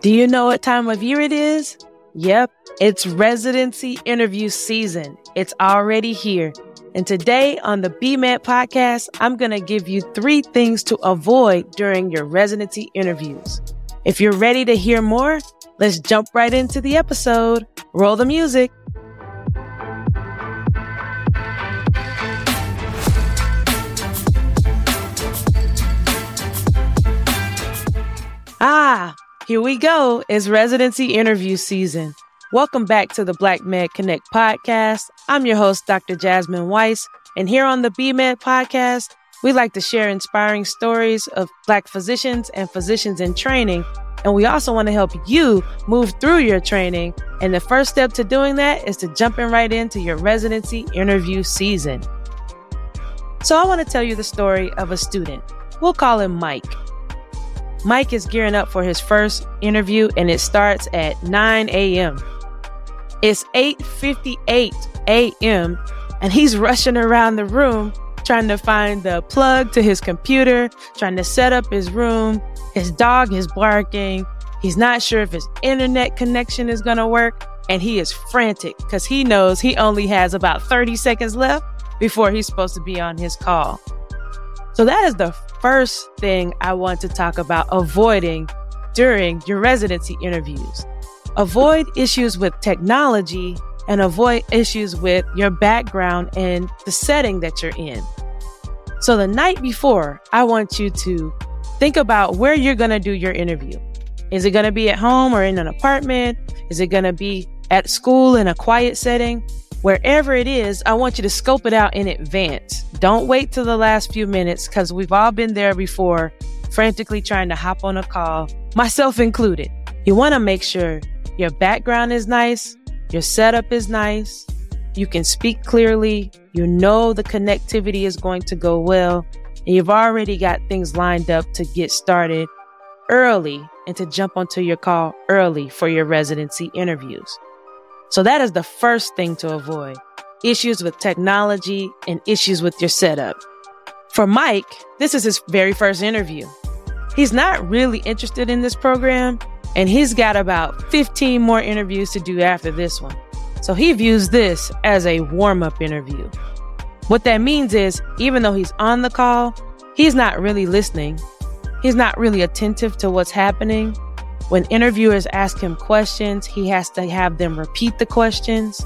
Do you know what time of year it is? Yep, it's residency interview season. It's already here. And today on the BMed podcast, I'm going to give you three things to avoid during your residency interviews. If you're ready to hear more, let's jump right into the episode. Roll the music. Ah, here we go. It's residency interview season. Welcome back to the Black Med Connect podcast. I'm your host, Dr. Jasmine Weiss. And here on the BMed podcast, we like to share inspiring stories of Black physicians and physicians in training. And we also want to help you move through your training. And the first step to doing that is to jumping right into your residency interview season. So I want to tell you the story of a student. We'll call him Mike. Mike is gearing up for his first interview and it starts at 9 a.m. It's 8:58 a.m. and he's rushing around the room trying to find the plug to his computer, trying to set up his room. His dog is barking. He's not sure if his internet connection is going to work and he is frantic cuz he knows he only has about 30 seconds left before he's supposed to be on his call. So that is the first thing I want to talk about avoiding during your residency interviews. Avoid issues with technology and avoid issues with your background and the setting that you're in. So the night before, I want you to think about where you're going to do your interview. Is it going to be at home or in an apartment? Is it going to be at school in a quiet setting? Wherever it is, I want you to scope it out in advance. Don't wait till the last few minutes because we've all been there before, frantically trying to hop on a call, myself included. You want to make sure your background is nice, your setup is nice, you can speak clearly, you know the connectivity is going to go well, and you've already got things lined up to get started early and to jump onto your call early for your residency interviews. So that is the first thing to avoid issues with technology and issues with your setup. For Mike, this is his very first interview. He's not really interested in this program, and he's got about 15 more interviews to do after this one. So he views this as a warm up interview. What that means is, even though he's on the call, he's not really listening. He's not really attentive to what's happening. When interviewers ask him questions, he has to have them repeat the questions.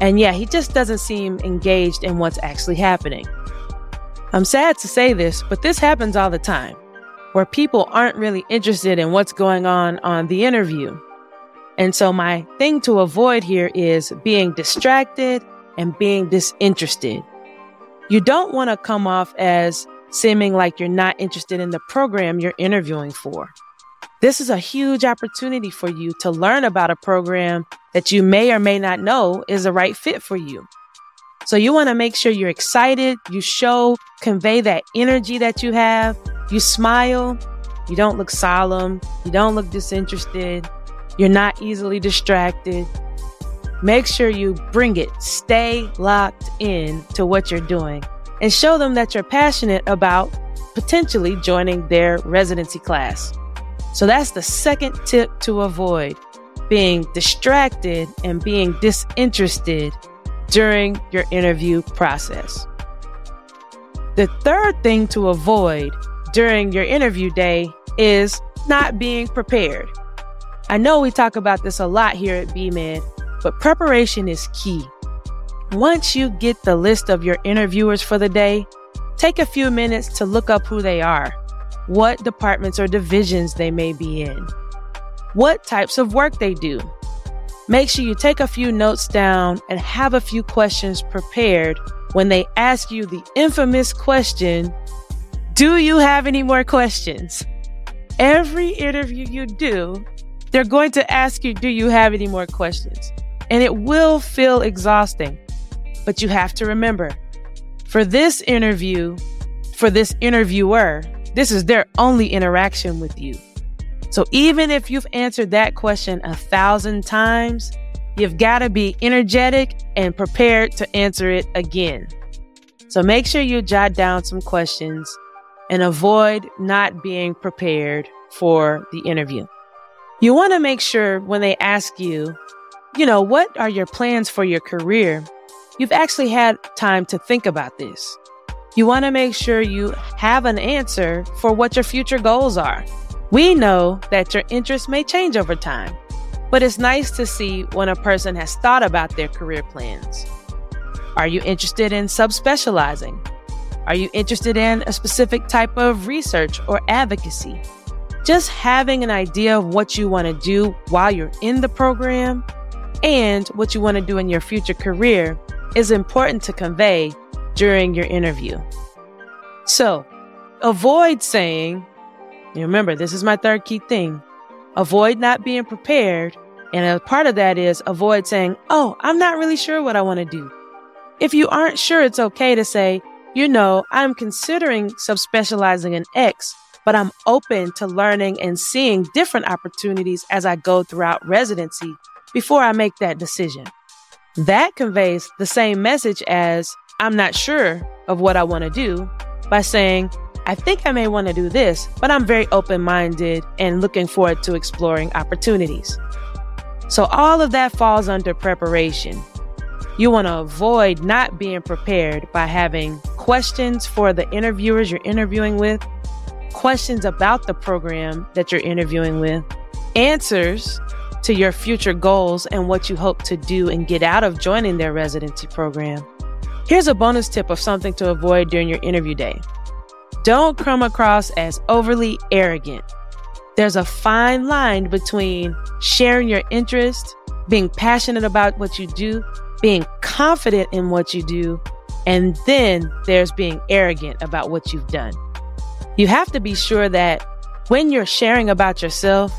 And yeah, he just doesn't seem engaged in what's actually happening. I'm sad to say this, but this happens all the time, where people aren't really interested in what's going on on the interview. And so my thing to avoid here is being distracted and being disinterested. You don't want to come off as seeming like you're not interested in the program you're interviewing for. This is a huge opportunity for you to learn about a program that you may or may not know is the right fit for you. So you want to make sure you're excited, you show, convey that energy that you have, you smile, you don't look solemn, you don't look disinterested, you're not easily distracted. Make sure you bring it, stay locked in to what you're doing, and show them that you're passionate about potentially joining their residency class. So that's the second tip to avoid being distracted and being disinterested during your interview process. The third thing to avoid during your interview day is not being prepared. I know we talk about this a lot here at BMed, but preparation is key. Once you get the list of your interviewers for the day, take a few minutes to look up who they are what departments or divisions they may be in, what types of work they do. Make sure you take a few notes down and have a few questions prepared when they ask you the infamous question Do you have any more questions? Every interview you do, they're going to ask you, Do you have any more questions? And it will feel exhausting. But you have to remember for this interview, for this interviewer, this is their only interaction with you. So even if you've answered that question a thousand times, you've got to be energetic and prepared to answer it again. So make sure you jot down some questions and avoid not being prepared for the interview. You want to make sure when they ask you, you know, what are your plans for your career? You've actually had time to think about this. You want to make sure you have an answer for what your future goals are. We know that your interests may change over time, but it's nice to see when a person has thought about their career plans. Are you interested in subspecializing? Are you interested in a specific type of research or advocacy? Just having an idea of what you want to do while you're in the program and what you want to do in your future career is important to convey during your interview. So avoid saying, remember, this is my third key thing. Avoid not being prepared. And a part of that is avoid saying, Oh, I'm not really sure what I want to do. If you aren't sure, it's okay to say, you know, I'm considering subspecializing in X, but I'm open to learning and seeing different opportunities as I go throughout residency before I make that decision. That conveys the same message as I'm not sure of what I want to do by saying, I think I may want to do this, but I'm very open minded and looking forward to exploring opportunities. So all of that falls under preparation. You want to avoid not being prepared by having questions for the interviewers you're interviewing with, questions about the program that you're interviewing with, answers to your future goals and what you hope to do and get out of joining their residency program. Here's a bonus tip of something to avoid during your interview day. Don't come across as overly arrogant. There's a fine line between sharing your interest, being passionate about what you do, being confident in what you do, and then there's being arrogant about what you've done. You have to be sure that when you're sharing about yourself,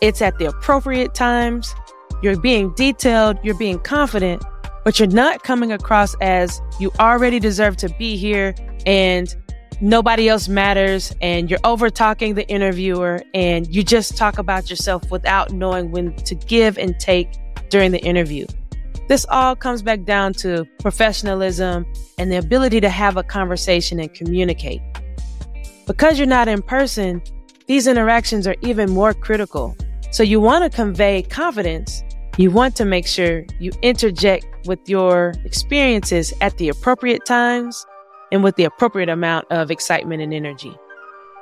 it's at the appropriate times, you're being detailed, you're being confident, but you're not coming across as you already deserve to be here and nobody else matters and you're over talking the interviewer and you just talk about yourself without knowing when to give and take during the interview. This all comes back down to professionalism and the ability to have a conversation and communicate. Because you're not in person, these interactions are even more critical. So you want to convey confidence. You want to make sure you interject with your experiences at the appropriate times and with the appropriate amount of excitement and energy.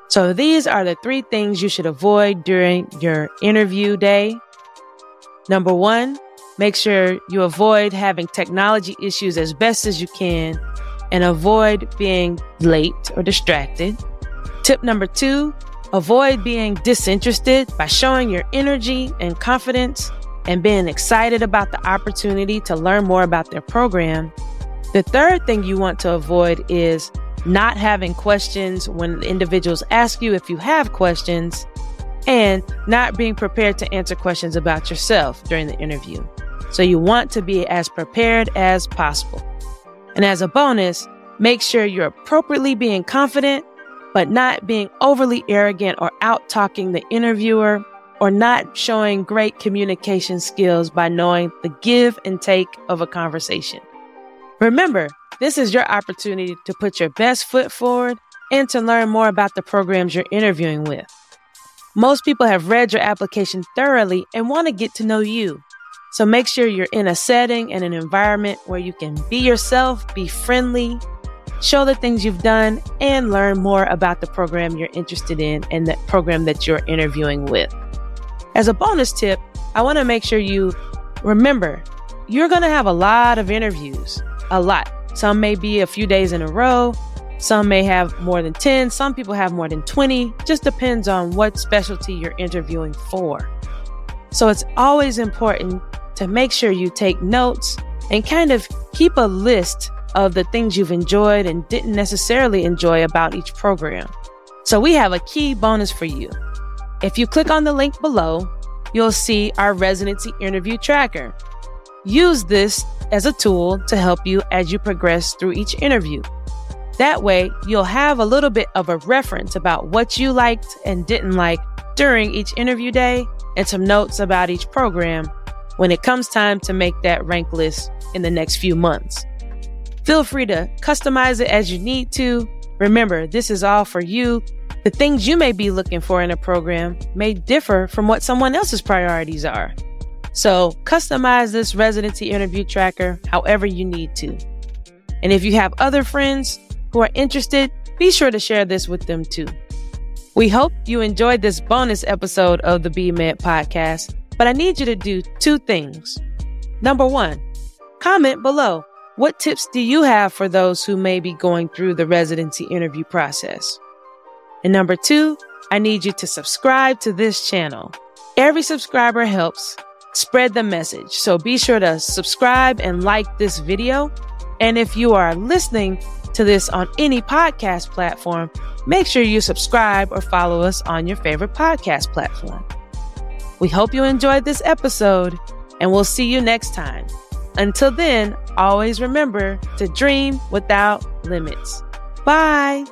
So these are the three things you should avoid during your interview day. Number one, Make sure you avoid having technology issues as best as you can and avoid being late or distracted. Tip number two, avoid being disinterested by showing your energy and confidence and being excited about the opportunity to learn more about their program. The third thing you want to avoid is not having questions when individuals ask you if you have questions and not being prepared to answer questions about yourself during the interview. So you want to be as prepared as possible. And as a bonus, make sure you're appropriately being confident, but not being overly arrogant or out talking the interviewer or not showing great communication skills by knowing the give and take of a conversation. Remember, this is your opportunity to put your best foot forward and to learn more about the programs you're interviewing with. Most people have read your application thoroughly and want to get to know you. So make sure you're in a setting and an environment where you can be yourself, be friendly, show the things you've done, and learn more about the program you're interested in and the program that you're interviewing with. As a bonus tip, I want to make sure you remember you're going to have a lot of interviews, a lot. Some may be a few days in a row. Some may have more than 10. Some people have more than 20. Just depends on what specialty you're interviewing for. So it's always important to make sure you take notes and kind of keep a list of the things you've enjoyed and didn't necessarily enjoy about each program. So we have a key bonus for you. If you click on the link below, you'll see our residency interview tracker. Use this as a tool to help you as you progress through each interview. That way, you'll have a little bit of a reference about what you liked and didn't like during each interview day and some notes about each program when it comes time to make that rank list in the next few months. Feel free to customize it as you need to. Remember, this is all for you The things you may be looking for in a program may differ from what someone else's priorities are. So customize this residency interview tracker however you need to. And if you have other friends who are interested, be sure to share this with them too. We hope you enjoyed this bonus episode of the BMed podcast, but I need you to do two things. Number one, comment below. What tips do you have for those who may be going through the residency interview process? And number two, I need you to subscribe to this channel. Every subscriber helps spread the message. So be sure to subscribe and like this video. And if you are listening to this on any podcast platform, make sure you subscribe or follow us on your favorite podcast platform. We hope you enjoyed this episode and we'll see you next time. Until then, always remember to dream without limits. Bye.